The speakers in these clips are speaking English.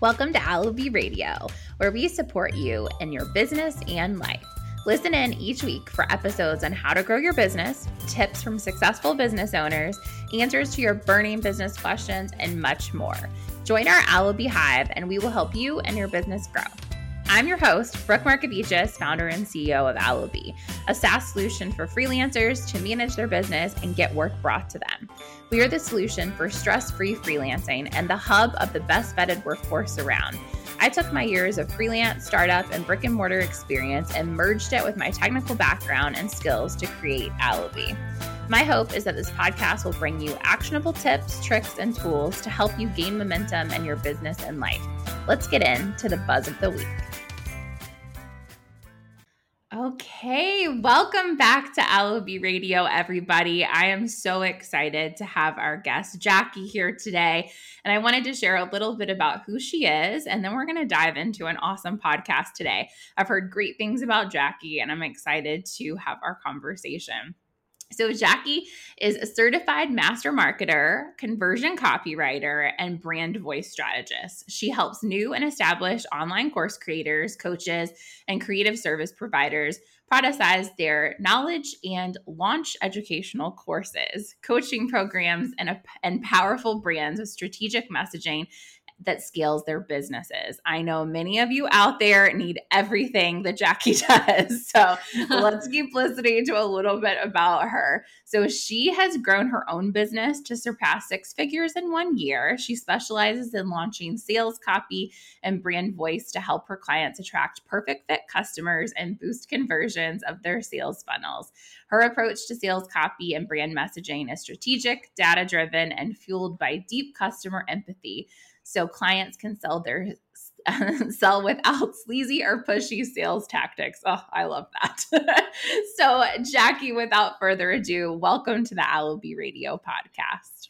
Welcome to Allobee Radio, where we support you in your business and life. Listen in each week for episodes on how to grow your business, tips from successful business owners, answers to your burning business questions, and much more. Join our Allobee Hive, and we will help you and your business grow. I'm your host, Brooke Markevicius, founder and CEO of Allobee, a SaaS solution for freelancers to manage their business and get work brought to them. We are the solution for stress free freelancing and the hub of the best vetted workforce around. I took my years of freelance, startup, and brick and mortar experience and merged it with my technical background and skills to create Allobee. My hope is that this podcast will bring you actionable tips, tricks, and tools to help you gain momentum in your business and life. Let's get into the buzz of the week. Okay, welcome back to Allobee Radio, everybody. I am so excited to have our guest Jackie here today. And I wanted to share a little bit about who she is, and then we're going to dive into an awesome podcast today. I've heard great things about Jackie, and I'm excited to have our conversation. So, Jackie is a certified master marketer, conversion copywriter, and brand voice strategist. She helps new and established online course creators, coaches, and creative service providers productize their knowledge and launch educational courses, coaching programs, and, a, and powerful brands with strategic messaging that scales their businesses. I know many of you out there need everything that Jackie does. So let's keep listening to a little bit about her. So she has grown her own business to surpass six figures in one year. She specializes in launching sales copy and brand voice to help her clients attract perfect fit customers and boost conversions of their sales funnels. Her approach to sales copy and brand messaging is strategic, data driven, and fueled by deep customer empathy so clients can sell their sell without sleazy or pushy sales tactics. Oh, I love that. so, Jackie, without further ado, welcome to the Allobee Radio podcast.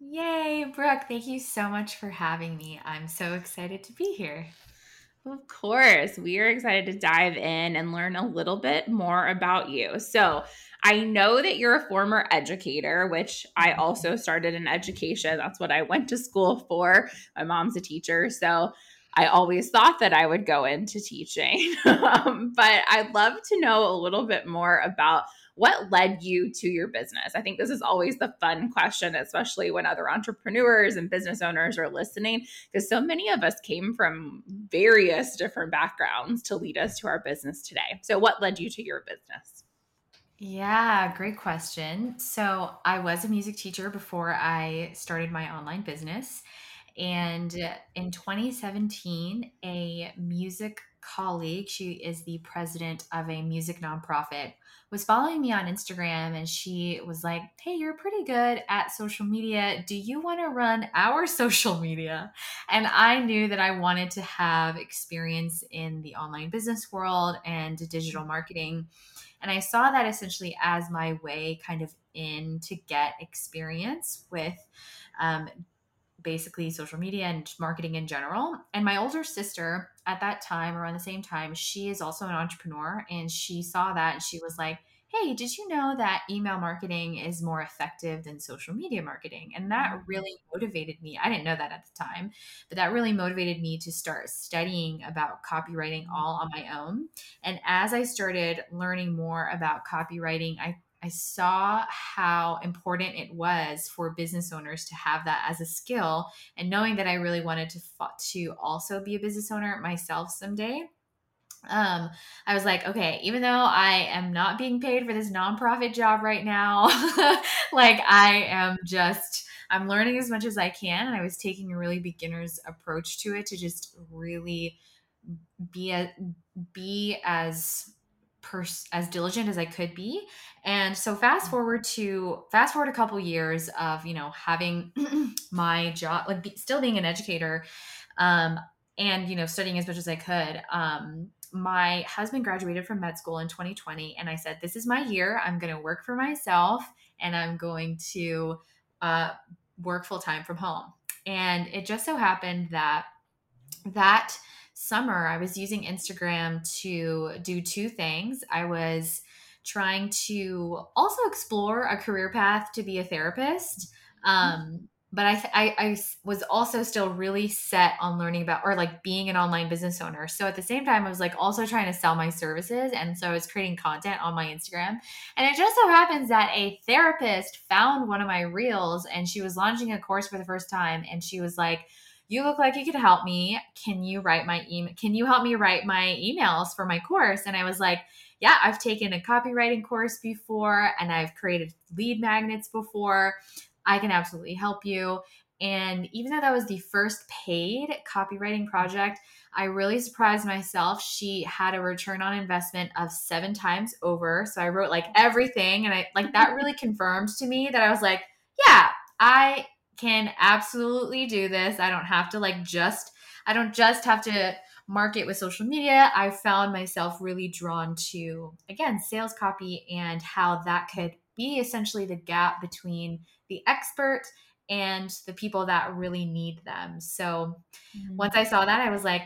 Yay, Brooke. Thank you so much for having me. I'm so excited to be here. Of course. We are excited to dive in and learn a little bit more about you. So, I know that you're a former educator, which I also started in education. That's what I went to school for. My mom's a teacher. So, I always thought that I would go into teaching. um, but I'd love to know a little bit more about what led you to your business? I think this is always the fun question, especially when other entrepreneurs and business owners are listening, because so many of us came from various different backgrounds to lead us to our business today. So, what led you to your business? Yeah, great question. So, I was a music teacher before I started my online business. And in 2017, a music colleague, she is the president of a music nonprofit, was following me on Instagram and she was like, Hey, you're pretty good at social media. Do you want to run our social media? And I knew that I wanted to have experience in the online business world and digital marketing. And I saw that essentially as my way kind of in to get experience with um, basically social media and marketing in general. And my older sister at that time, around the same time, she is also an entrepreneur and she saw that and she was like, Hey, did you know that email marketing is more effective than social media marketing? And that mm-hmm. really motivated me. I didn't know that at the time, but that really motivated me to start studying about copywriting all on my own. And as I started learning more about copywriting, I I saw how important it was for business owners to have that as a skill and knowing that I really wanted to to also be a business owner myself someday um i was like okay even though i am not being paid for this nonprofit job right now like i am just i'm learning as much as i can and i was taking a really beginner's approach to it to just really be a be as pers- as diligent as I could be. And so fast mm. forward to fast forward a couple years of you know having my job, like be, still being an educator, um, and you know studying as much as I could. Um, my husband graduated from med school in 2020, and I said, "This is my year. I'm going to work for myself, and I'm going to uh, work full time from home." And it just so happened that that summer, I was using Instagram to do two things. I was trying to also explore a career path to be a therapist. Um, but I, I, I was also still really set on learning about or like being an online business owner. So at the same time, I was like also trying to sell my services, and so I was creating content on my Instagram. And it just so happens that a therapist found one of my reels, and she was launching a course for the first time, and she was like, "You look like you could help me. Can you write my email? Can you help me write my emails for my course?" And I was like yeah, I've taken a copywriting course before and I've created lead magnets before. I can absolutely help you. And even though that was the first paid copywriting project, I really surprised myself. She had a return on investment of seven times over. So I wrote like everything. And I like that really confirmed to me that I was like, yeah, I can absolutely do this. I don't have to like just, I don't just have to market with social media. I found myself really drawn to, again, sales copy and how that could be essentially the gap between the expert and the people that really need them. So mm-hmm. once I saw that, I was like,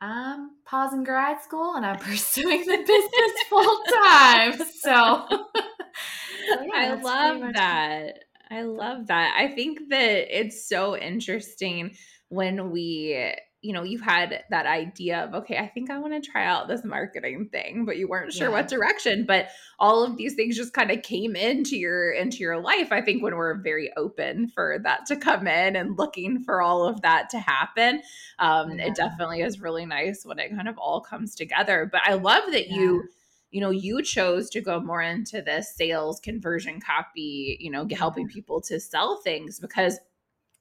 I'm pausing grad school and I'm pursuing the business full time. So, yeah, I love that. I love that. I think that it's so interesting when we you know, you had that idea of, okay, I think I want to try out this marketing thing, but you weren't sure yeah. what direction. But all of these things just kind of came into your into your life. I think when we're very open for that to come in and looking for all of that to happen, um, yeah. it definitely is really nice when it kind of all comes together. But I love that yeah. you you know you chose to go more into the sales conversion copy you know helping people to sell things because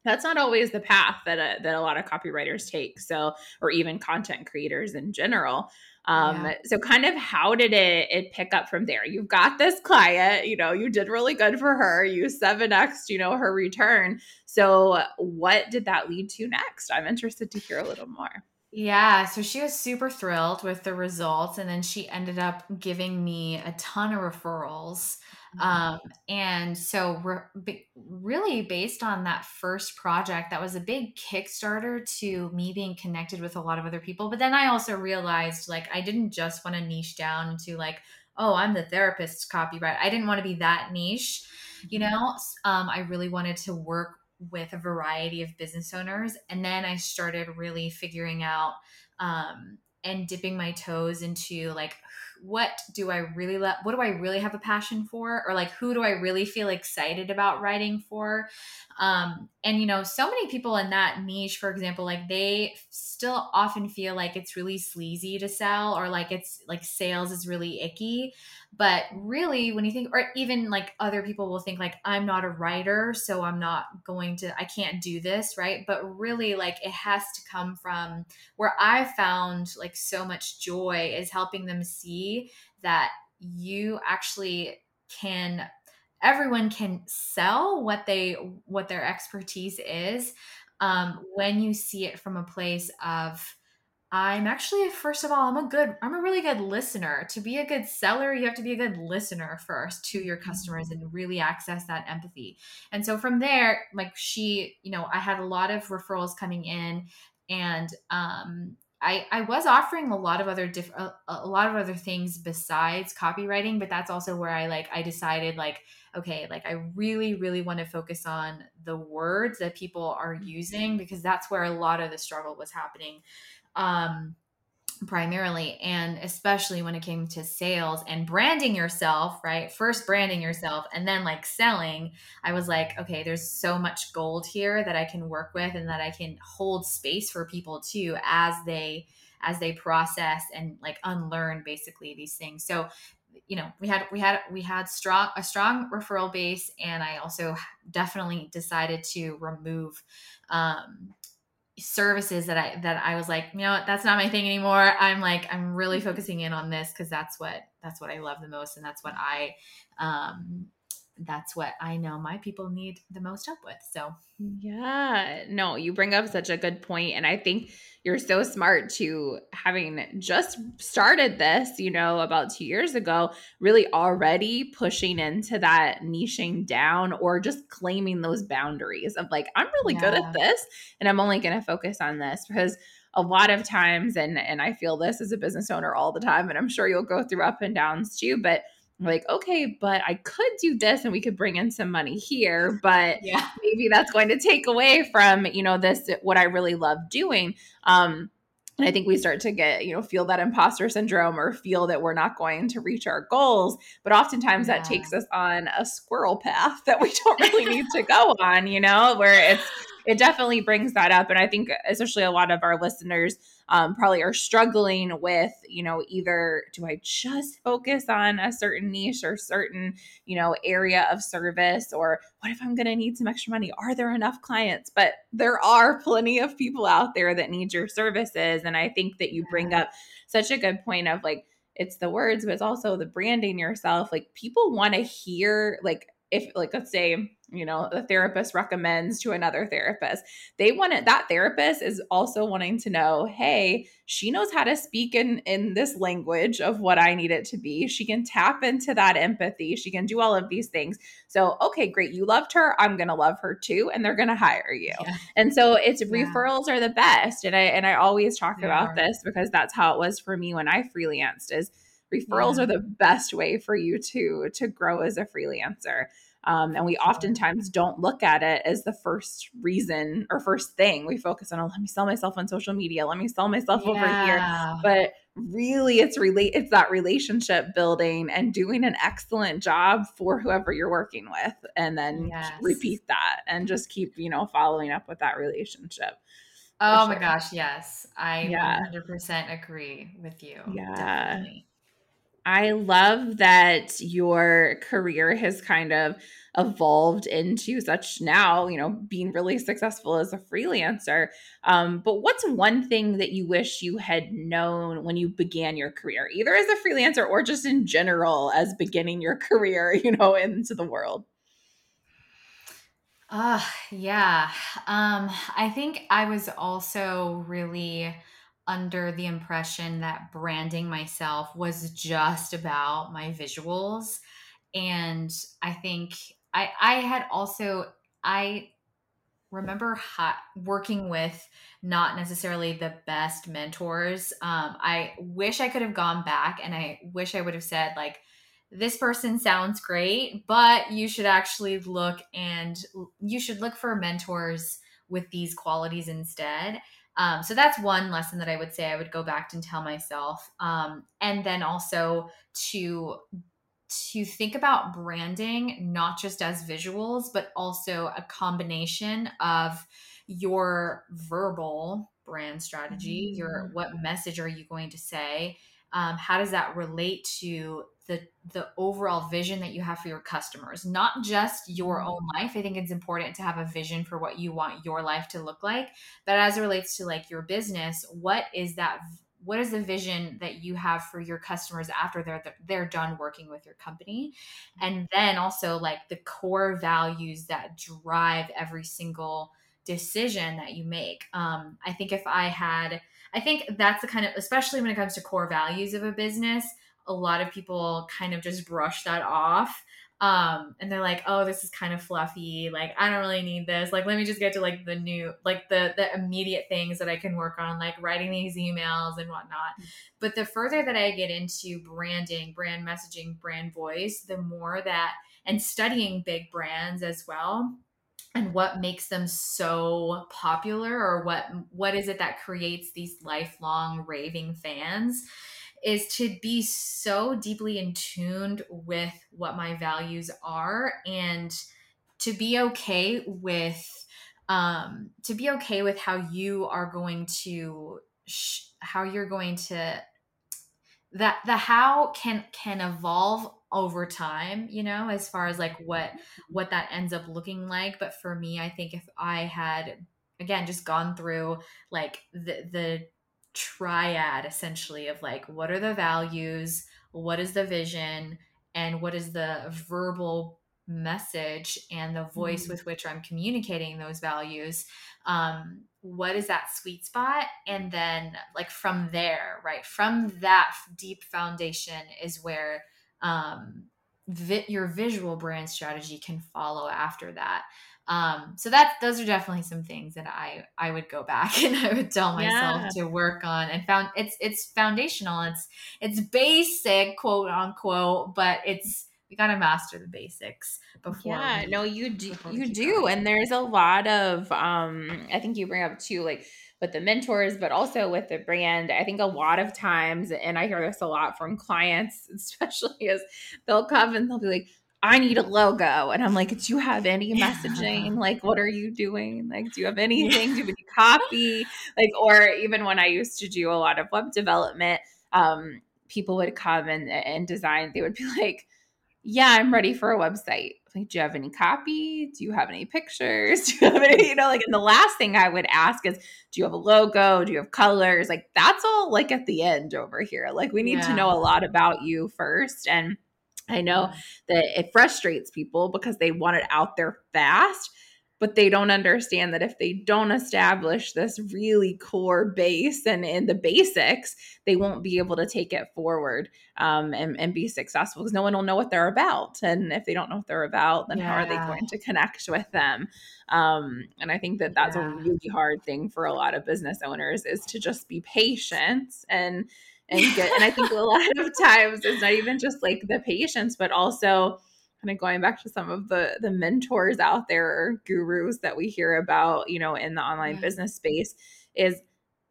that's not always the path that a, that a lot of copywriters take so or even content creators in general um, yeah. so kind of how did it it pick up from there you've got this client you know you did really good for her you 7x you know her return so what did that lead to next i'm interested to hear a little more yeah, so she was super thrilled with the results, and then she ended up giving me a ton of referrals. Mm-hmm. Um, and so, re- really, based on that first project, that was a big Kickstarter to me being connected with a lot of other people. But then I also realized like I didn't just want to niche down to like, oh, I'm the therapist's copyright. I didn't want to be that niche, you mm-hmm. know. Um, I really wanted to work with a variety of business owners. And then I started really figuring out um, and dipping my toes into like what do I really love? what do I really have a passion for or like who do I really feel excited about writing for um and you know so many people in that niche for example like they still often feel like it's really sleazy to sell or like it's like sales is really icky but really when you think or even like other people will think like i'm not a writer so i'm not going to i can't do this right? But really like it has to come from where i found like so much joy is helping them see that you actually can everyone can sell what they what their expertise is um, when you see it from a place of I'm actually, first of all, I'm a good, I'm a really good listener. To be a good seller, you have to be a good listener first to your customers and really access that empathy. And so from there, like she, you know, I had a lot of referrals coming in and, um, I, I was offering a lot of other diff- a, a lot of other things besides copywriting, but that's also where I like I decided like okay, like I really really want to focus on the words that people are using because that's where a lot of the struggle was happening um, primarily and especially when it came to sales and branding yourself right? First branding yourself and then like selling i was like okay there's so much gold here that i can work with and that i can hold space for people too as they as they process and like unlearn basically these things. So you know we had we had we had strong a strong referral base and i also definitely decided to remove um services that I that I was like, you know, that's not my thing anymore. I'm like, I'm really mm-hmm. focusing in on this because that's what that's what I love the most, and that's what I um that's what I know my people need the most help with. So, yeah, no, you bring up such a good point. And I think you're so smart to having just started this, you know, about two years ago, really already pushing into that niching down or just claiming those boundaries of like, I'm really yeah. good at this and I'm only going to focus on this because a lot of times and and I feel this as a business owner all the time and I'm sure you'll go through up and downs too but like okay but i could do this and we could bring in some money here but Yeah. maybe that's going to take away from you know this what i really love doing um and i think we start to get you know feel that imposter syndrome or feel that we're not going to reach our goals but oftentimes that takes us on a squirrel path that we don't really need to go on you know where it's it definitely brings that up and i think especially a lot of our listeners um, probably are struggling with you know either do i just focus on a certain niche or certain you know area of service or what if i'm going to need some extra money? Are there enough clients? But there are plenty of people out there that need your services and i think that you bring up such a good point of like it's the words but it's also the branding yourself. Like people want to hear like if like let's say you know the therapist recommends to another therapist they want it that therapist is also wanting to know hey she knows how to speak in in this language of what i need it to be she can tap into that empathy she can do all of these things so okay great you loved her i'm gonna love her too and they're gonna hire you Yeah. and so it's Yeah. referrals are the best and i and i always talk They about are. this because that's how it was for me when i freelanced is referrals Yeah. are the best way for you to to grow as a freelancer um, and we oftentimes don't look at it as the first reason or first thing we focus on oh, let me sell myself on social media let me sell myself over here but really it's relate it's that relationship building and doing an excellent job for whoever you're working with and then Yes. repeat that and just keep you know following up with that relationship Oh my gosh, yes. I Yeah. 100% agree with you. Yeah. Definitely. I love that your career has kind of evolved into such now, you know, being really successful as a freelancer. Um, but what's one thing that you wish you had known when you began your career, either as a freelancer or just in general as beginning your career, you know, into the world? Uh, yeah. Um, I think I was also really under the impression that branding myself was just about my visuals. And I think I I had also I remember ha- working with not necessarily the best mentors. Um, I wish I could have gone back and I wish I would have said like this person sounds great, but you should actually look and you should look for mentors with these qualities instead. Um, so that's one lesson that I would say I would go back and tell myself. Um, and then also to to think about branding not just as visuals, but also a combination of your verbal brand strategy, your what message are you going to say? Um, how does that relate to the the overall vision that you have for your customers not just your own life. I think it's important to have a vision for what you want your life to look like. But as it relates to like your business what is that what is the vision that you have for your customers after they're they're done working with your company? And then also like the core values that drive every single decision that you make. Um, i think if i had i think that's the kind of especially when it comes to core values of a business a lot of people kind of just brush that off um and they're like oh this is kind of fluffy like i don't really need this like let me just get to like the new like the the immediate things that i can work on like writing these emails and whatnot. But the further that i get into branding brand messaging brand voice the more that and studying big brands as well and what makes them so popular or what what is it that creates these lifelong raving fans is to be so deeply in tuned with what my values are and to be okay with um to be okay with how you are going to sh- how you're going to that the how can can evolve over time you know as far as like what what that ends up looking like. But for me i think if i had again just gone through like the the triad essentially of like what are the values what is the vision and what is the verbal message and the voice Mm-hmm. with which i'm communicating those values um what is that sweet spot and then like from there right from that deep foundation is where um vi- your visual brand strategy can follow after that Um, so that's those are definitely some things that I I would go back and I would tell myself yeah. to work on and found it's it's foundational. It's it's basic, quote unquote, but it's we got to master the basics before. Yeah, we, no, you do, you do, going. and there's a lot of um. I think you bring up too, like with the mentors, but also with the brand. I think a lot of times, and I hear this a lot from clients, especially as they'll come and they'll be like, I need a logo. And I'm like, do you have any messaging? Yeah. Like, what are you doing? Like, do you have anything? Do you have any copy? Like, or even when I used to do a lot of web development, um, people would come and, and design, they would be like, yeah, I'm ready for a website. Like, do you have any copy? Do you have any pictures? Do you have any, you know, like, and the last thing I would ask is, do you have a logo? Do you have colors? Like, that's all like at the end over here. Like, we need yeah. to know a lot about you first. And I know that it frustrates people because they want it out there fast but they don't understand that if they don't establish this really core base and in the basics, they won't be able to take it forward um, and, and be successful because no one will know what they're about. And if they don't know what they're about, then yeah. how are they going to connect with them? Um, and I think that that's yeah. a really hard thing for a lot of business owners is to just be patient and and get. and I think a lot of times it's not even just like the patience, but also kind of going back to some of the the mentors out there gurus that we hear about you know in the online yeah. business space is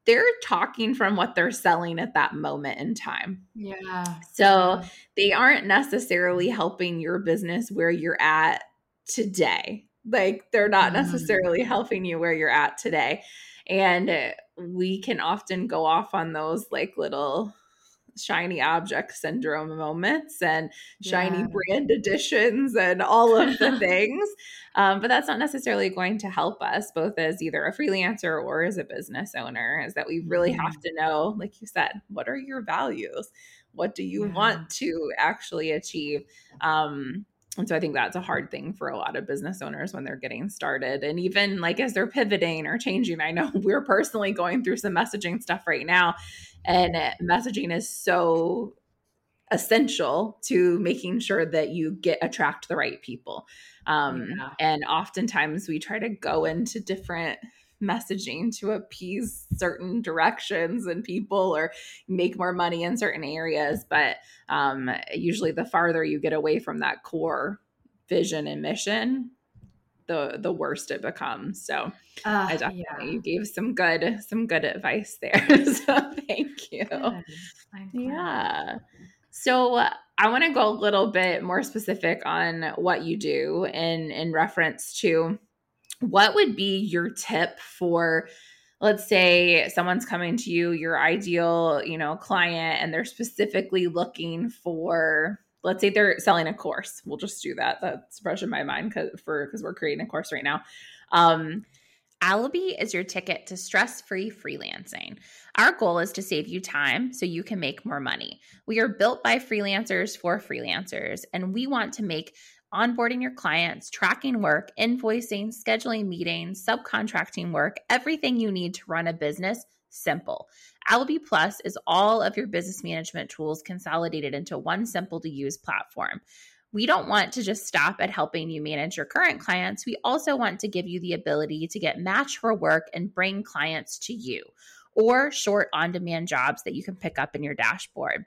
they're talking from what they're selling at that moment in time. Yeah. So they aren't necessarily helping your business where you're at today. Like they're not mm. necessarily helping you where you're at today. And we can often go off on those like little shiny object syndrome moments and shiny yeah. brand additions and all of the things. Um, but that's not necessarily going to help us, both as either a freelancer or as a business owner, is that we really have to know, like you said, what are your values? What do you yeah. want to actually achieve? Um, and so I think that's a hard thing for a lot of business owners when they're getting started. And even like as they're pivoting or changing, I know we're personally going through some messaging stuff right now. And messaging is so essential to making sure that you get attract the right people. Um, yeah. And oftentimes we try to go into different messaging to appease certain directions and people or make more money in certain areas. But um, usually, the farther you get away from that core vision and mission, the the worst it becomes. So uh, I definitely yeah. you gave some good some good advice there. so thank you. Yeah. So uh, I want to go a little bit more specific on what you do in in reference to what would be your tip for let's say someone's coming to you your ideal you know client and they're specifically looking for let's say they're selling a course we'll just do that that's fresh in my mind because for because we're creating a course right now um Allobee is your ticket to stress free freelancing. Our goal is to save you time so you can make more money. We are built by freelancers for freelancers, and we want to make onboarding your clients, tracking work, invoicing, scheduling meetings, subcontracting work, everything you need to run a business simple. Allobee Plus is all of your business management tools consolidated into one simple to use platform. We don't want to just stop at helping you manage your current clients. We also want to give you the ability to get matched for work and bring clients to you or short on demand jobs that you can pick up in your dashboard.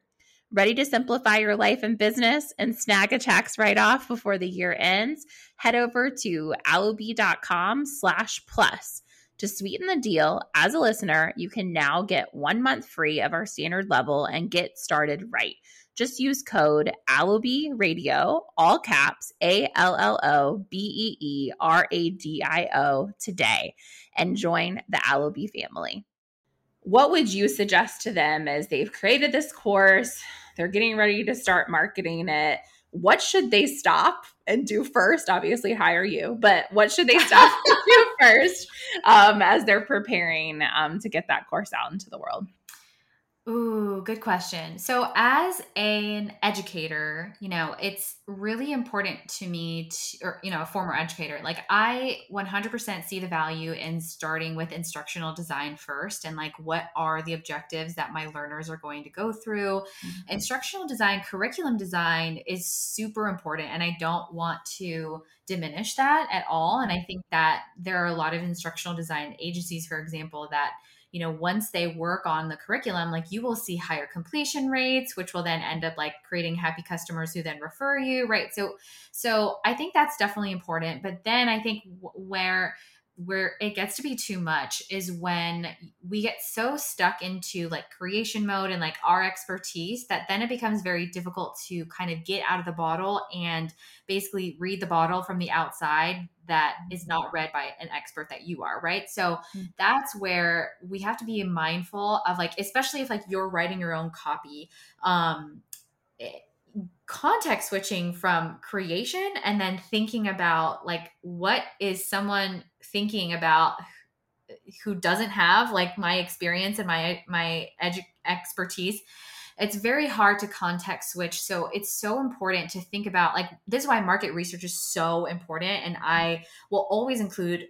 Ready to simplify your life and business and snag a tax write-off before the year ends? Head over to allobee.com slash plus. To sweeten the deal, as a listener, you can now get one month free of our standard level and get started right. Just use code Allobee Radio, all caps A L L O B E E R A D I O today and join the Allobee family what would you suggest to them as they've created this course? They're getting ready to start marketing it. What should they stop and do first? Obviously, hire you, but what should they stop and do first um, as they're preparing um, to get that course out into the world? Ooh, good question. So, as an educator, you know, it's really important to me to, or, you know, a former educator, like I 100% see the value in starting with instructional design first and like what are the objectives that my learners are going to go through. Mm-hmm. Instructional design, curriculum design is super important. And I don't want to diminish that at all. And I think that there are a lot of instructional design agencies, for example, that you know once they work on the curriculum like you will see higher completion rates which will then end up like creating happy customers who then refer you right? So so i think that's definitely important. But then i think where where it gets to be too much is when we get so stuck into like creation mode and like our expertise that then it becomes very difficult to kind of get out of the bottle and basically read the bottle from the outside that is not read by an expert that you are right so mm-hmm. that's where we have to be mindful of like especially if like you're writing your own copy um it, context switching from creation and then thinking about like what is someone thinking about who doesn't have like my experience and my my edu- expertise it's very hard to context switch. So it's so important to think about like this is why market research is so important and i will always include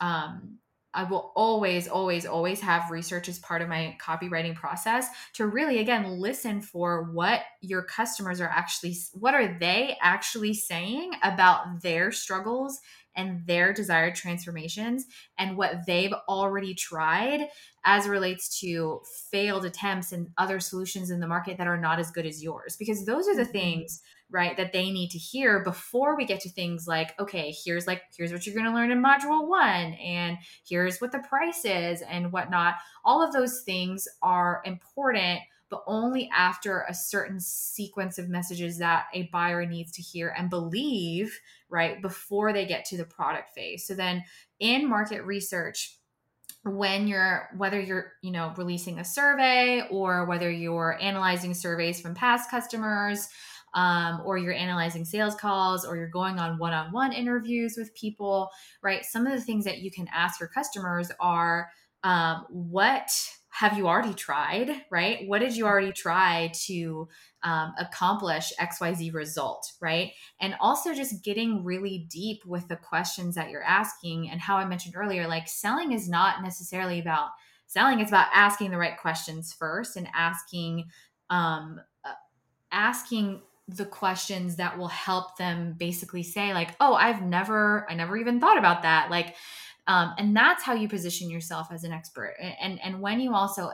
um, I will always, always, always have research as part of my copywriting process to really, again, listen for what your customers are actually, what are they actually saying about their struggles and their desired transformations and what they've already tried as relates to failed attempts and other solutions in the market that are not as good as yours. Because those are the mm-hmm. things right that they need to hear before we get to things like okay here's like here's what you're going to learn in module one and here's what the price is and whatnot. All of those things are important but only after a certain sequence of messages that a buyer needs to hear and believe right before they get to the product phase. So then in market research when you're whether you're you know releasing a survey or whether you're analyzing surveys from past customers um, or you're analyzing sales calls, or you're going on one on one interviews with people, right? Some of the things that you can ask your customers are um, what have you already tried, right? What did you already try to um, accomplish XYZ result, right? And also just getting really deep with the questions that you're asking. And how I mentioned earlier, like selling is not necessarily about selling, it's about asking the right questions first and asking, um, uh, asking the questions that will help them basically say like oh i've never i never even thought about that like um, and that's how you position yourself as an expert and and when you also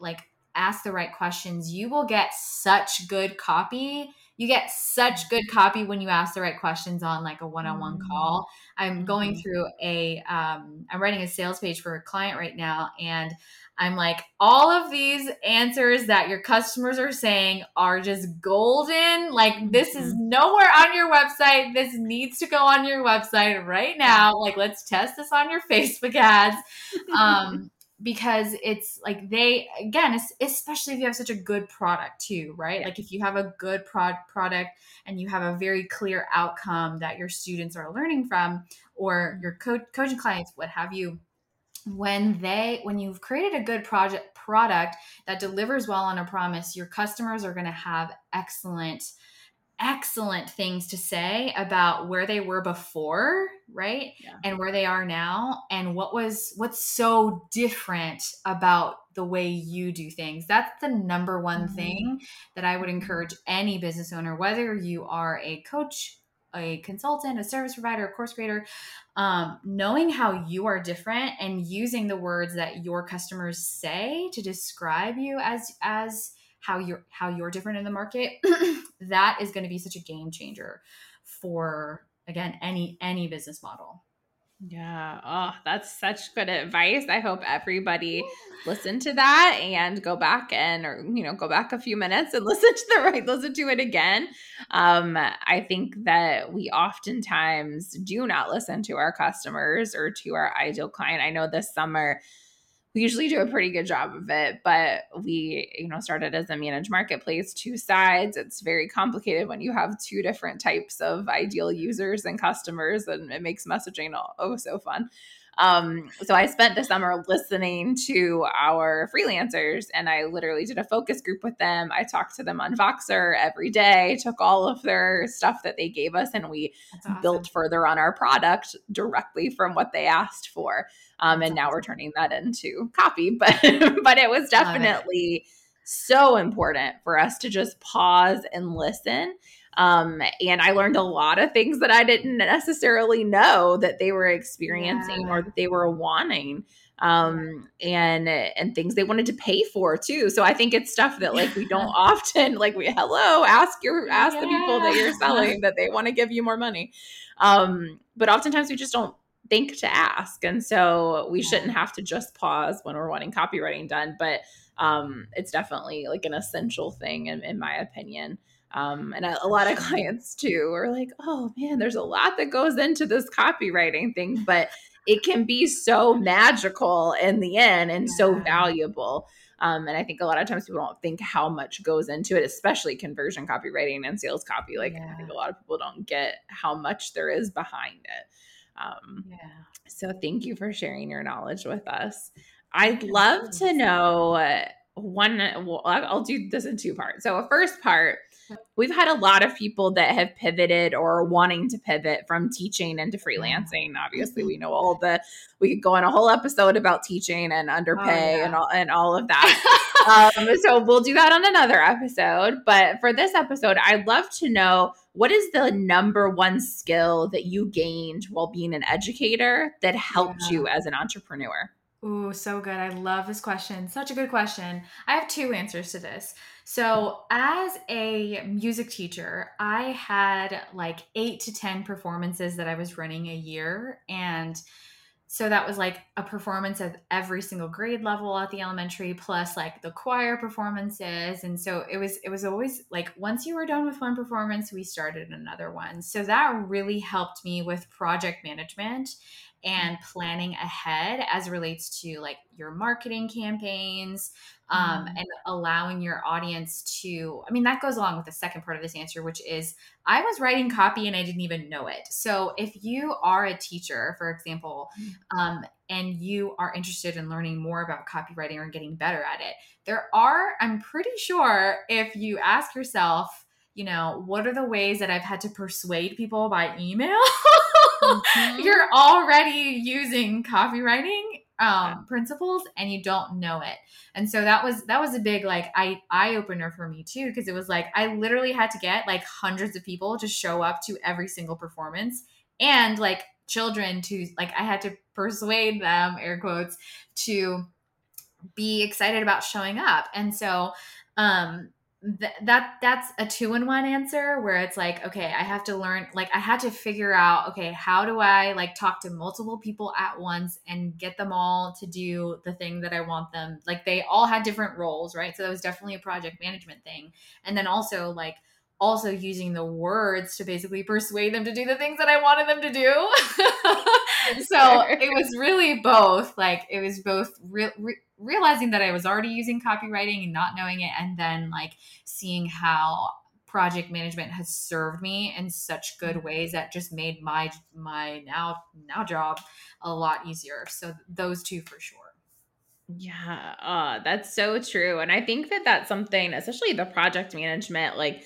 like ask the right questions you will get such good copy you get such good copy when you ask the right questions on like a one-on-one mm-hmm. call i'm going mm-hmm. through a um, i'm writing a sales page for a client right now and I'm like, all of these answers that your customers are saying are just golden. Like, this is mm-hmm. nowhere on your website. This needs to go on your website right now. Like, let's test this on your Facebook ads. Um, because it's like they again especially if you have such a good product too right yeah. like if you have a good prod- product and you have a very clear outcome that your students are learning from or your co- coaching clients what have you when they when you've created a good project product that delivers well on a promise your customers are going to have excellent excellent things to say about where they were before right yeah. and where they are now and what was what's so different about the way you do things that's the number one mm-hmm. thing that i would encourage any business owner whether you are a coach a consultant, a service provider, a course creator, um, knowing how you are different and using the words that your customers say to describe you as as how you're how you're different in the market, that is going to be such a game changer for again any any business model. Yeah. Oh, that's such good advice. I hope everybody listen to that and go back and or you know, go back a few minutes and listen to the right listen to it again. Um I think that we oftentimes do not listen to our customers or to our ideal client. I know this summer we usually do a pretty good job of it but we you know started as a managed marketplace two sides it's very complicated when you have two different types of ideal users and customers and it makes messaging oh so fun Um, so I spent the summer listening to our freelancers and I literally did a focus group with them. I talked to them on Voxer every day, took all of their stuff that they gave us, and we awesome. built further on our product directly from what they asked for. Um, and now we're turning that into copy. But but it was definitely so important for us to just pause and listen. Um, and I learned a lot of things that I didn't necessarily know that they were experiencing yeah. or that they were wanting um and and things they wanted to pay for too so i think it's stuff that like we don't often like we hello ask your ask yeah. the people that you're selling that they want to give you more money um but oftentimes we just don't think to ask and so we shouldn't have to just pause when we're wanting copywriting done but um, it's definitely like an essential thing in, in my opinion. Um, and a, a, lot of clients too are like, oh man, there's a lot that goes into this copywriting thing, but it can be so magical in the end and so valuable. Um, and I think a lot of times people don't think how much goes into it, especially conversion copywriting and sales copy. Like yeah. I think a lot of people don't get how much there is behind it. Um, yeah. So thank you for sharing your knowledge with us. I'd love to know one. Well, I'll do this in two parts. So, a first part, we've had a lot of people that have pivoted or wanting to pivot from teaching into freelancing. Obviously, we know all the. We could go on a whole episode about teaching and underpay oh, yeah. and all and all of that. um, so we'll do that on another episode. But for this episode, I'd love to know what is the number one skill that you gained while being an educator that helped yeah. you as an entrepreneur. Ooh, so good. I love this question. Such a good question. I have two answers to this. So, as a music teacher, I had like eight to 10 performances that I was running a year. And so that was like a performance at every single grade level at the elementary plus like the choir performances and so it was it was always like once you were done with one performance we started another one so that really helped me with project management and planning ahead as relates to like your marketing campaigns um, mm. and allowing your audience to i mean that goes along with the second part of this answer which is i was writing copy and i didn't even know it so if you are a teacher for example mm. um, and you are interested in learning more about copywriting or getting better at it there are i'm pretty sure if you ask yourself you know what are the ways that i've had to persuade people by email mm-hmm. you're already using copywriting um principles and you don't know it. And so that was that was a big like eye eye opener for me too because it was like i literally had to get like hundreds of people to show up to every single performance and like children to like i had to persuade them air quotes to be excited about showing up. And so um th- that that's a two in one answer where it's like okay i have to learn like i had to figure out okay how do i like talk to multiple people at once and get them all to do the thing that i want them like they all had different roles right so that was definitely a project management thing and then also like also using the words to basically persuade them to do the things that I wanted them to do. so it was really both. Like it was both re- re- realizing that I was already using copywriting and not knowing it, and then like seeing how project management has served me in such good mm-hmm. ways that just made my my now now job a lot easier. So those two for sure. Yeah, uh, that's so true. And I think that that's something, especially the project management, like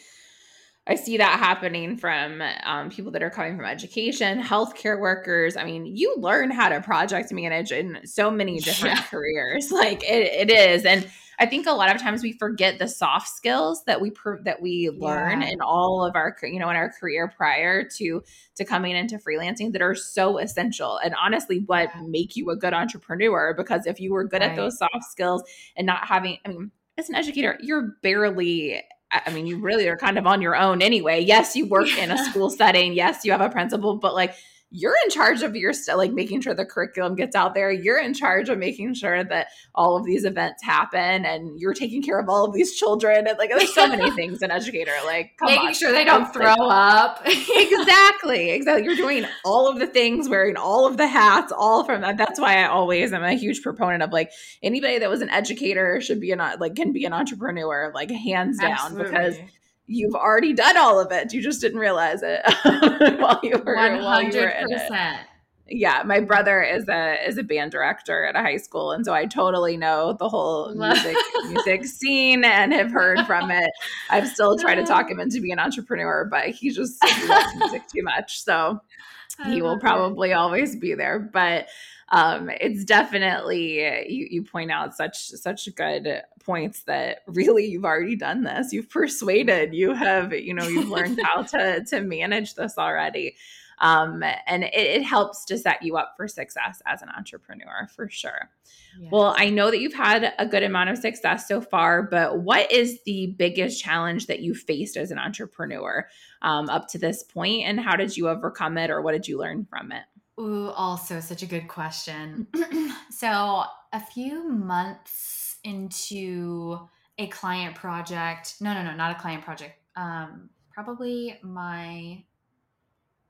I see that happening from um, people that are coming from education, healthcare workers. I mean, you learn how to project manage in so many different yeah. careers. Like it, it is, and I think a lot of times we forget the soft skills that we pr- that we learn yeah. in all of our you know in our career prior to to coming into freelancing that are so essential and honestly what yeah. make you a good entrepreneur because if you were good right. at those soft skills and not having I mean as an educator you're barely I mean, you really are kind of on your own anyway. Yes, you work in a school setting. Yes, you have a principal, but like you're in charge of your stuff, like making sure the curriculum gets out there. You're in charge of making sure that all of these events happen and you're taking care of all of these children. And like there's so many things an educator, like making on. sure they don't throw up. exactly. Exactly. You're doing all of the things, wearing all of the hats, all from that. That's why I always am a huge proponent of like anybody that was an educator should be an like can be an entrepreneur, like hands down, Absolutely. because you've already done all of it. You just didn't realize it while you were 100%. while you were in it. yeah, my brother is a is a band director at a high school, and so I totally know the whole music music scene and have heard from it. I've still tried to talk him into being an entrepreneur, but he just he loves music too much, so he will probably always be there. But um, it's definitely you, you point out such such good points that really you've already done this. You've persuaded. You have you know you've learned how to to manage this already. Um, and it, it, helps to set you up for success as an entrepreneur for sure. Yes. Well, I know that you've had a good amount of success so far, but what is the biggest challenge that you faced as an entrepreneur um, up to this point, and how did you overcome it, or what did you learn from it? Ooh, also such a good question. so, a few months into a client project, no, no, no, not a client project. Um, probably my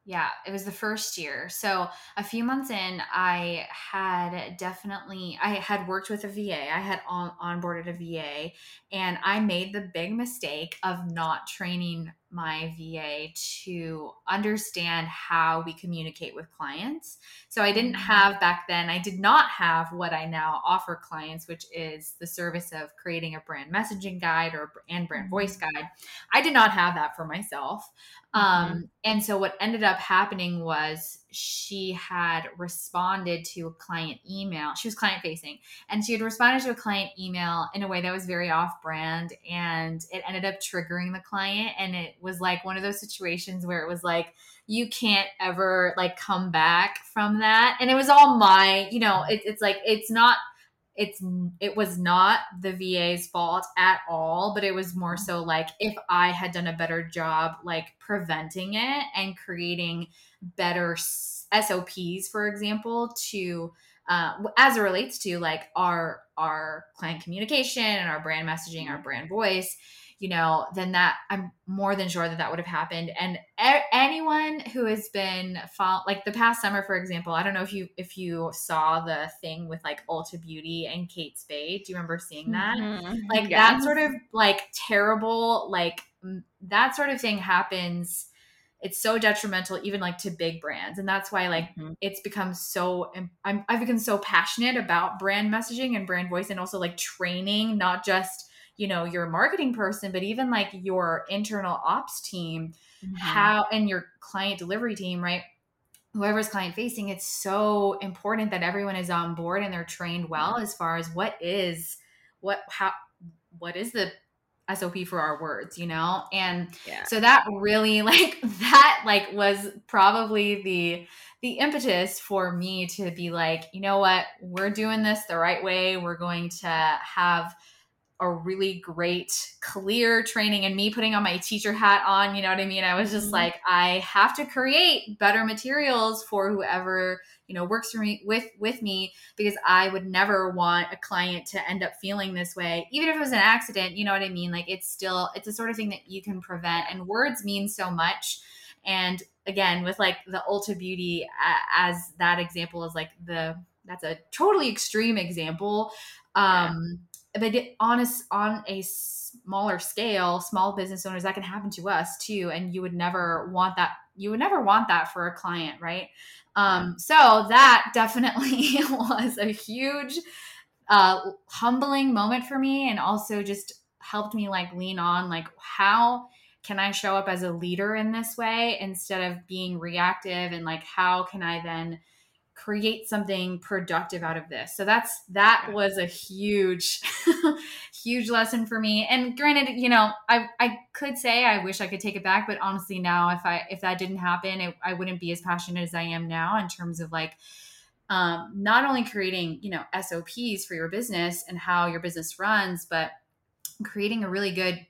yeah, it was the first year. So a few months in, I had definitely I had worked with a VA. I had on, onboarded a VA, and I made the big mistake of not training my VA to understand how we communicate with clients. So I didn't mm-hmm. have back then, I did not have what I now offer clients, which is the service of creating a brand messaging guide or and brand voice mm-hmm. guide. I did not have that for myself. Mm-hmm. Um, and so what ended up happening was she had responded to a client email. She was client facing and she had responded to a client email in a way that was very off brand and it ended up triggering the client. And it was like one of those situations where it was like, you can't ever like come back from that. And it was all my, you know, it, it's like, it's not it's it was not the VA's fault at all, but it was more so like if I had done a better job like preventing it and creating better SOPs, for example, to uh, as it relates to like our our client communication and our brand messaging, our brand voice you know, then that I'm more than sure that that would have happened. And a- anyone who has been follow, like the past summer, for example, I don't know if you if you saw the thing with like Ulta Beauty and Kate Spade. Do you remember seeing that? Mm-hmm. Like yes. that sort of like terrible, like that sort of thing happens it's so detrimental even like to big brands and that's why like mm-hmm. it's become so I'm, i've become so passionate about brand messaging and brand voice and also like training not just you know your marketing person but even like your internal ops team mm-hmm. how and your client delivery team right whoever's client facing it's so important that everyone is on board and they're trained well as far as what is what how what is the SOP for our words, you know? And yeah. so that really like that like was probably the the impetus for me to be like, you know what? We're doing this the right way. We're going to have a really great clear training and me putting on my teacher hat on you know what i mean? I was just mm-hmm. like i have to create better materials for whoever you know works for me with with me because i would never want a client to end up feeling this way even if it was an accident you know what i mean? Like it's still it's a sort of thing that you can prevent and words mean so much. And again with like the ulta beauty as that example is like the that's a totally extreme example. Um but it, on a, on a smaller scale, small business owners, that can happen to us too. And you would never want that. You would never want that for a client, right? Um, so that definitely was a huge, uh, humbling moment for me, and also just helped me like lean on like how can I show up as a leader in this way instead of being reactive, and like how can I then create something productive out of this. So that's that was a huge huge lesson for me. And granted, you know, I I could say I wish I could take it back, but honestly now if I if that didn't happen, it, I wouldn't be as passionate as I am now in terms of like um, not only creating, you know, SOPs for your business and how your business runs, but creating a really good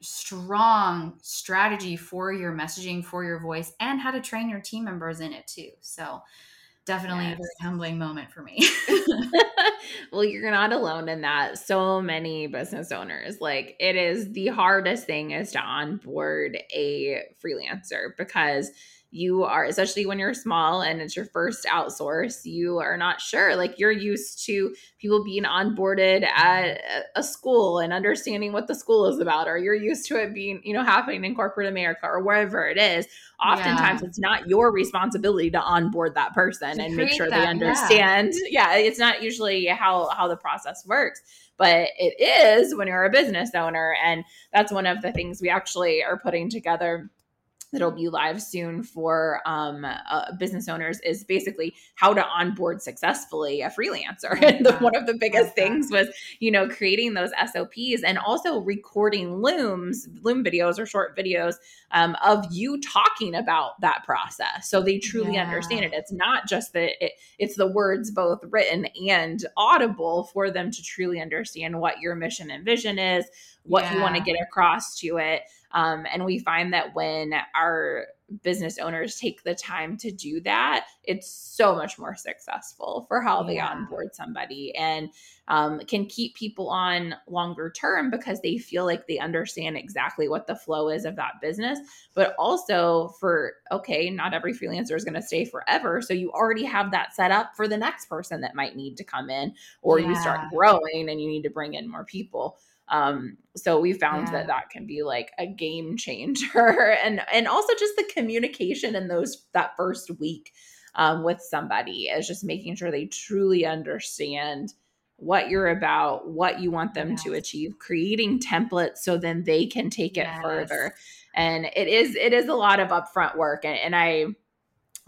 strong strategy for your messaging for your voice and how to train your team members in it too. So definitely yes. a very humbling moment for me. well, you're not alone in that. So many business owners, like it is the hardest thing is to onboard a freelancer because you are especially when you're small and it's your first outsource you are not sure like you're used to people being onboarded at a school and understanding what the school is about or you're used to it being you know happening in corporate america or wherever it is oftentimes yeah. it's not your responsibility to onboard that person to and make sure they understand yeah. yeah it's not usually how how the process works but it is when you're a business owner and that's one of the things we actually are putting together that'll be live soon for um, uh, business owners is basically how to onboard successfully a freelancer. and the, one of the biggest things was, you know, creating those SOPs and also recording looms, loom videos or short videos um, of you talking about that process. So they truly yeah. understand it. It's not just that it, it's the words both written and audible for them to truly understand what your mission and vision is, what yeah. you want to get across to it. Um, and we find that when our business owners take the time to do that, it's so much more successful for how yeah. they onboard somebody and um, can keep people on longer term because they feel like they understand exactly what the flow is of that business. But also for, okay, not every freelancer is going to stay forever. So you already have that set up for the next person that might need to come in, or yeah. you start growing and you need to bring in more people. Um, so we found yeah. that that can be like a game changer, and and also just the communication in those that first week um, with somebody is just making sure they truly understand what you're about, what you want them yes. to achieve, creating templates so then they can take it yes. further. And it is it is a lot of upfront work, and, and I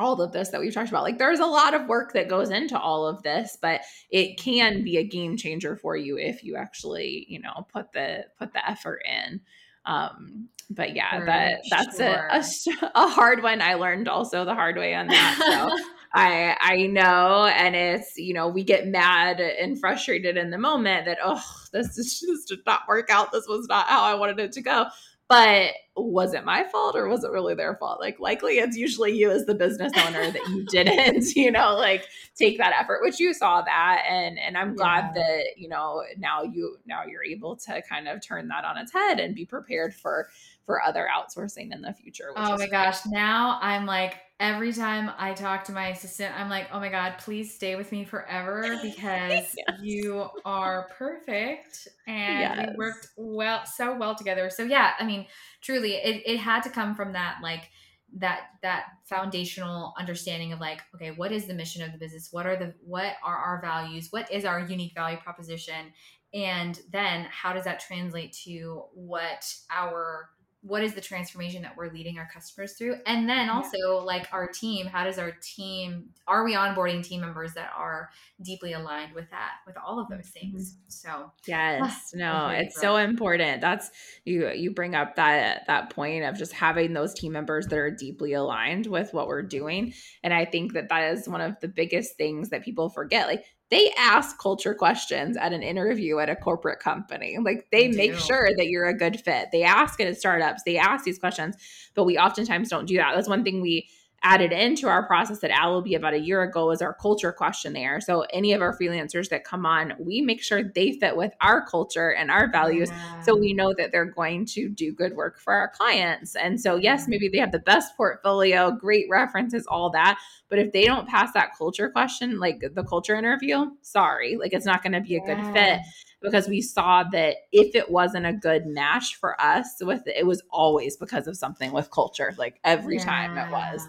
all of this that we've talked about. Like there's a lot of work that goes into all of this, but it can be a game changer for you if you actually, you know, put the put the effort in. Um, but yeah, for that that's sure. a, a, a hard one. I learned also the hard way on that. So I I know, and it's you know we get mad and frustrated in the moment that oh this is, this did not work out. This was not how I wanted it to go but was it my fault or was it really their fault like likely it's usually you as the business owner that you didn't you know like take that effort which you saw that and and i'm glad yeah. that you know now you now you're able to kind of turn that on its head and be prepared for for other outsourcing in the future oh my great. gosh now i'm like every time I talk to my assistant, I'm like, oh my God, please stay with me forever because yes. you are perfect. And yes. we worked well, so well together. So yeah, I mean, truly it, it had to come from that, like that, that foundational understanding of like, okay, what is the mission of the business? What are the, what are our values? What is our unique value proposition? And then how does that translate to what our what is the transformation that we're leading our customers through? And then also yeah. like our team how does our team are we onboarding team members that are deeply aligned with that with all of those things? Mm-hmm. so yes. No it's so important. That's you you bring up that that point of just having those team members that are deeply aligned with what we're doing. And i think that that is one of the biggest things that people forget like they ask culture questions at an interview at a corporate company. Like they, they make sure that you're a good fit. They ask it at startups, they ask these questions, but we oftentimes don't do that. That's one thing we added into our process at Allobee about a year ago is our culture questionnaire. So any of our freelancers that come on, we make sure they fit with our culture and our values yeah. so we know that they're going to do good work for our clients. And so yes, maybe they have the best portfolio, great references, all that, but if they don't pass that culture question, like the culture interview, sorry, like it's not going to be a yeah. good fit because we saw that if it wasn't a good match for us with it, it was always because of something with culture like every yeah. time it was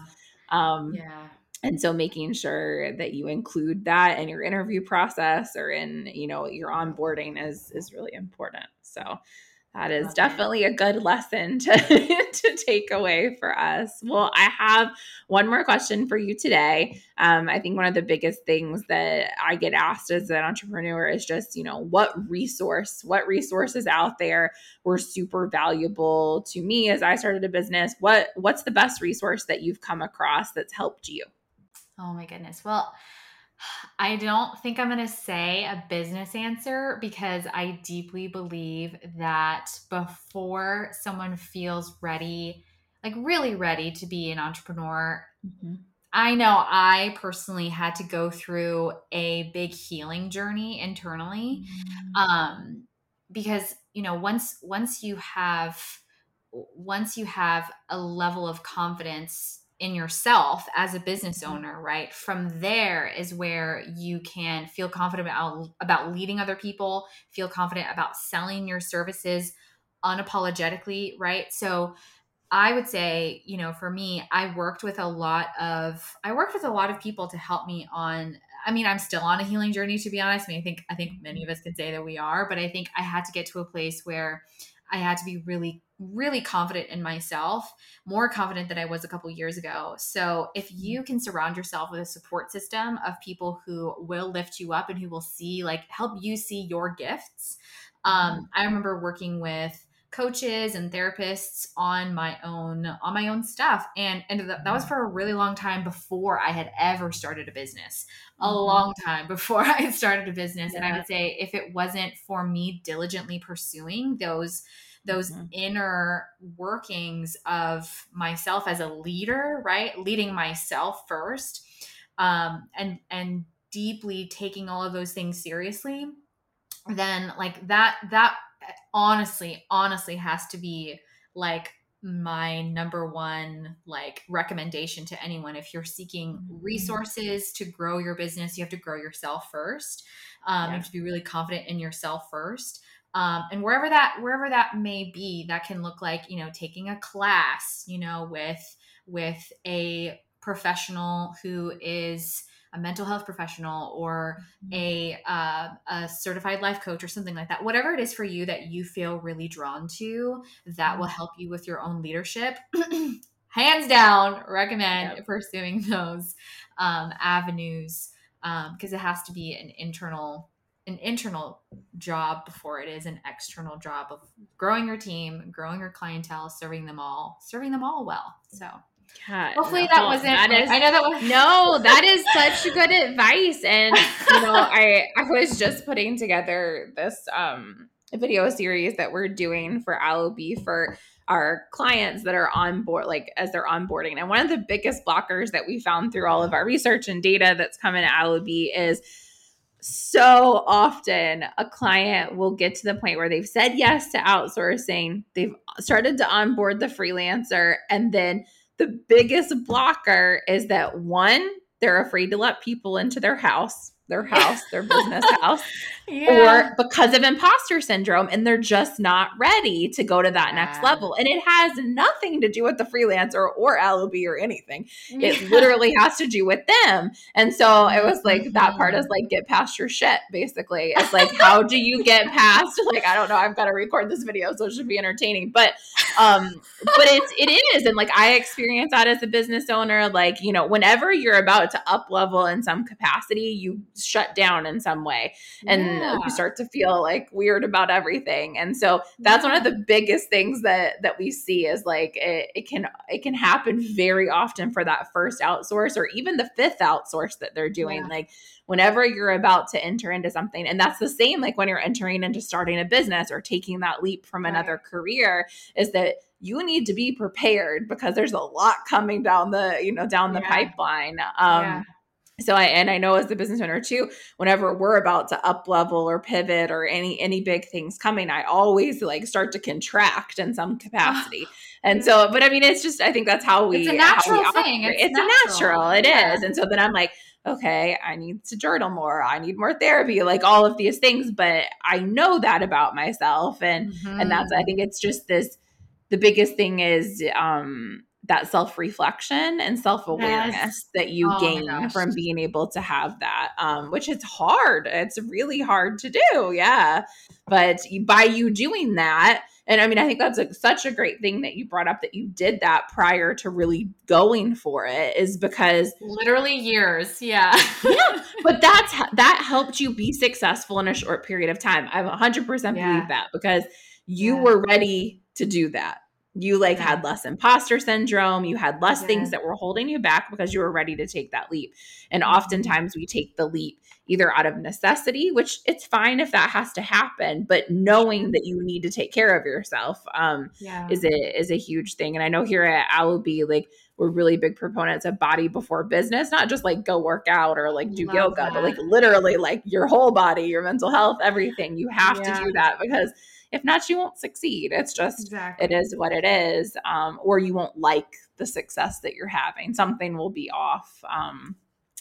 um, yeah. And so making sure that you include that in your interview process or in, you know, your onboarding is is really important. So that is definitely a good lesson to, to take away for us. Well, I have one more question for you today. Um, I think one of the biggest things that I get asked as an entrepreneur is just, you know, what resource, what resources out there were super valuable to me as I started a business? What what's the best resource that you've come across that's helped you? Oh my goodness. Well, I don't think I'm going to say a business answer because I deeply believe that before someone feels ready, like really ready to be an entrepreneur, mm-hmm. I know I personally had to go through a big healing journey internally. Mm-hmm. Um, because, you know, once once you have once you have a level of confidence in yourself as a business mm-hmm. owner, right? From there is where you can feel confident about, about leading other people, feel confident about selling your services unapologetically, right? So I would say, you know, for me, I worked with a lot of I worked with a lot of people to help me on I mean, I'm still on a healing journey to be honest. I mean, I think I think many of us can say that we are, but I think I had to get to a place where I had to be really really confident in myself, more confident than I was a couple years ago. So, if you can surround yourself with a support system of people who will lift you up and who will see like help you see your gifts. Um, mm-hmm. I remember working with coaches and therapists on my own on my own stuff and and that, that was mm-hmm. for a really long time before i had ever started a business a mm-hmm. long time before i started a business yeah. and i would say if it wasn't for me diligently pursuing those those mm-hmm. inner workings of myself as a leader right leading myself first um and and deeply taking all of those things seriously then like that that honestly, honestly has to be like my number one like recommendation to anyone if you're seeking mm-hmm. resources to grow your business you have to grow yourself first um, yeah. you have to be really confident in yourself first um, and wherever that wherever that may be that can look like you know taking a class you know with with a professional who is a mental health professional or mm-hmm. a uh, a certified life coach or something like that whatever it is for you that you feel really drawn to that will mm-hmm. help you with your own leadership hands down recommend yep. pursuing those um, avenues because um, it has to be an internal an internal job before it is an external job of growing your team growing your clientele serving them all serving them all well so God, Hopefully that wasn't. That is, I know that was no. That is such good advice, and you know, I I was just putting together this um video series that we're doing for Allobee for our clients that are on board, like as they're onboarding. And one of the biggest blockers that we found through all of our research and data that's coming to Allobee is so often a client will get to the point where they've said yes to outsourcing, they've started to onboard the freelancer, and then the biggest blocker is that one, they're afraid to let people into their house their house, their business house, yeah. or because of imposter syndrome and they're just not ready to go to that yeah. next level. And it has nothing to do with the freelancer or Allobee or anything. Yeah. It literally has to do with them. And so it was like that part is like get past your shit, basically. It's like, how do you get past like I don't know, I've got to record this video, so it should be entertaining. But um, but it's it is. And like I experience that as a business owner. Like, you know, whenever you're about to up level in some capacity, you shut down in some way and yeah. you start to feel like weird about everything and so that's yeah. one of the biggest things that that we see is like it, it can it can happen very often for that first outsource or even the fifth outsource that they're doing yeah. like whenever you're about to enter into something and that's the same like when you're entering into starting a business or taking that leap from another right. career is that you need to be prepared because there's a lot coming down the you know down the yeah. pipeline um yeah so I and I know as the business owner too, whenever we're about to up level or pivot or any any big things coming, I always like start to contract in some capacity. and so, but I mean, it's just I think that's how we. It's a natural thing. It's, it's natural. a natural. It yeah. is. And so then I'm like, okay, I need to journal more. I need more therapy, like all of these things. But I know that about myself, and mm-hmm. and that's I mm-hmm. think it's just this. The biggest thing is um that self reflection and self awareness yes. that you oh gain from being able to have that, um, which is hard. It's really hard to do. Yeah. But by you doing that, and I mean, I think that's a, such a great thing that you brought up that you did that prior to really going for it is because literally years. Yeah. yeah. But that's that helped you be successful in a short period of time. I 100% yeah. believe that because you yeah. were ready to do that you like yeah. had less imposter syndrome you had less yeah. things that were holding you back because you were ready to take that leap and mm-hmm. oftentimes we take the leap either out of necessity which it's fine if that has to happen but knowing that you need to take care of yourself um, yeah. is a is a huge thing and i know here at Allobee like we're really big proponents of body before business not just like go work out or like do Love yoga that. but like literally like your whole body your mental health everything you have to do that because if not you won't succeed it's just Exactly. it is what it is um, or you won't like the success that you're having something will be off um,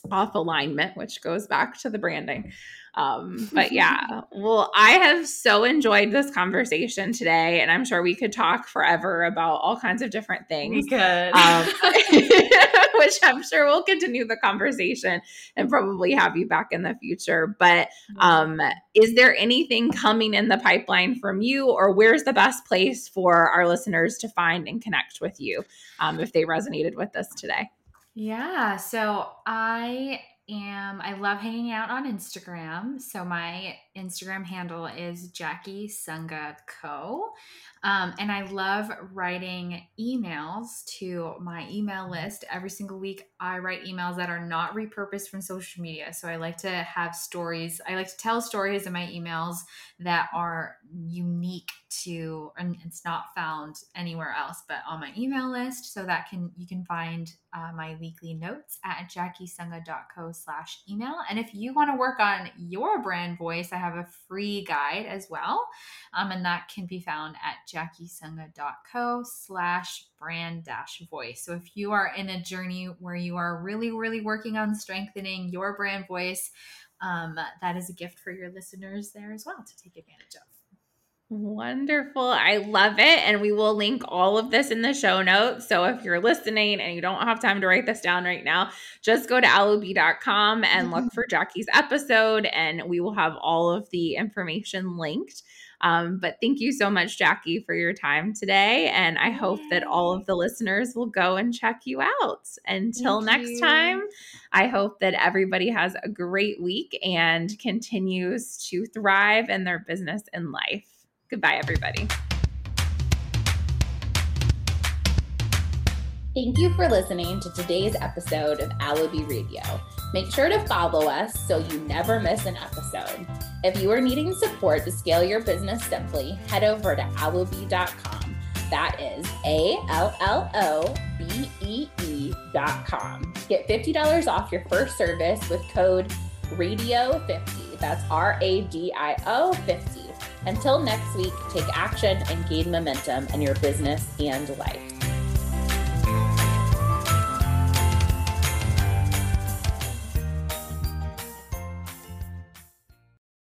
off alignment which goes back to the branding um, but yeah, well, I have so enjoyed this conversation today, and I'm sure we could talk forever about all kinds of different things. We could. Um, which I'm sure we'll continue the conversation and probably have you back in the future. But um, is there anything coming in the pipeline from you, or where's the best place for our listeners to find and connect with you um, if they resonated with this today? Yeah, so I am I love hanging out on Instagram. So my Instagram handle is Jackie Sunga Co. Um, and I love writing emails to my email list. Every single week, I write emails that are not repurposed from social media. So I like to have stories. I like to tell stories in my emails that are unique to, and it's not found anywhere else but on my email list. So that can you can find uh, my weekly notes at jackiesunga.co slash email. And if you want to work on your brand voice, I have a free guide as well. Um, and that can be found at jackiesunga.co slash brand dash voice. So if you are in a journey where you are really, really working on strengthening your brand voice, um, that is a gift for your listeners there as well to take advantage of. Wonderful. I love it. And we will link all of this in the show notes. So if you're listening and you don't have time to write this down right now, just go to allobee.com and look for Jackie's episode, and we will have all of the information linked. Um, but thank you so much, Jackie, for your time today. And I hope that all of the listeners will go and check you out. Until Thank next you. time, I hope that everybody has a great week and continues to thrive in their business and life. Goodbye, everybody. Thank you for listening to today's episode of Allobee Radio. Make sure to follow us so you never miss an episode. If you are needing support to scale your business simply, head over to allobee.com. That is A L L O B E E.com. Get $50 off your first service with code RADIO50. That's R A D I O 50. Until next week, take action and gain momentum in your business and life.